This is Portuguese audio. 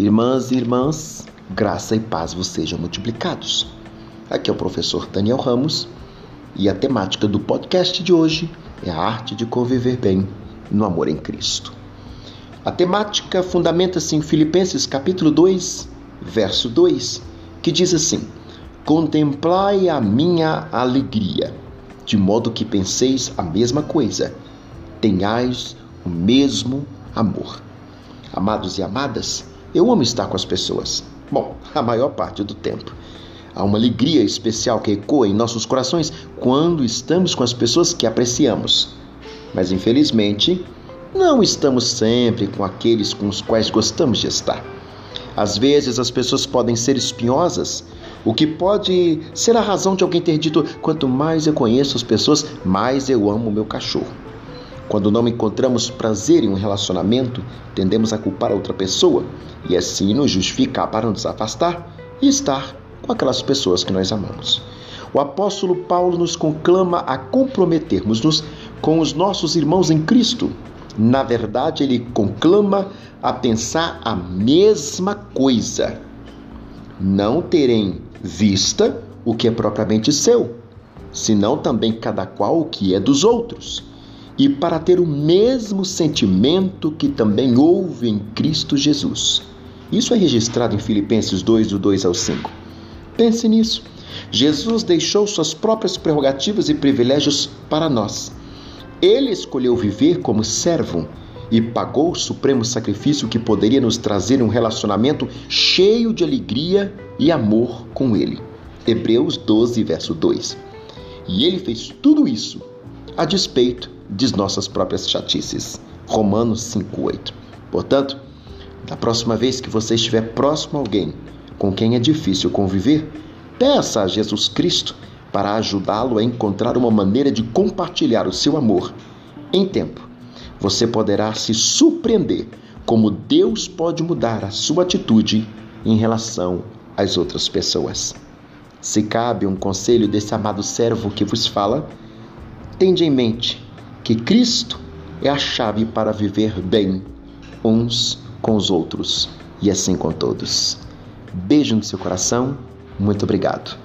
Irmãs e irmãs, graça e paz vos sejam multiplicados. Aqui é o professor Daniel Ramos e a temática do podcast de hoje é a arte de conviver bem no amor em Cristo. A temática fundamenta-se em Filipenses capítulo 2, verso 2, que diz assim: Contemplai a minha alegria, de modo que penseis a mesma coisa, tenhais o mesmo amor. Amados e amadas, eu amo estar com as pessoas. Bom, a maior parte do tempo. Há uma alegria especial que ecoa em nossos corações quando estamos com as pessoas que apreciamos. Mas infelizmente, não estamos sempre com aqueles com os quais gostamos de estar. Às vezes as pessoas podem ser espinhosas, o que pode ser a razão de alguém ter dito: quanto mais eu conheço as pessoas, mais eu amo meu cachorro. Quando não encontramos prazer em um relacionamento, tendemos a culpar a outra pessoa e assim nos justificar para nos afastar e estar com aquelas pessoas que nós amamos. O apóstolo Paulo nos conclama a comprometermos-nos com os nossos irmãos em Cristo. Na verdade, ele conclama a pensar a mesma coisa. Não terem vista o que é propriamente seu, senão também cada qual o que é dos outros e para ter o mesmo sentimento que também houve em Cristo Jesus. Isso é registrado em Filipenses 2, do 2 ao 5. Pense nisso. Jesus deixou suas próprias prerrogativas e privilégios para nós. Ele escolheu viver como servo e pagou o supremo sacrifício que poderia nos trazer um relacionamento cheio de alegria e amor com Ele. Hebreus 12, verso 2. E ele fez tudo isso a despeito de nossas próprias chatices. Romanos 5:8. Portanto, da próxima vez que você estiver próximo a alguém com quem é difícil conviver, peça a Jesus Cristo para ajudá-lo a encontrar uma maneira de compartilhar o seu amor. Em tempo, você poderá se surpreender como Deus pode mudar a sua atitude em relação às outras pessoas. Se cabe um conselho desse amado servo que vos fala, tende em mente que Cristo é a chave para viver bem uns com os outros e assim com todos. Beijo no seu coração, muito obrigado.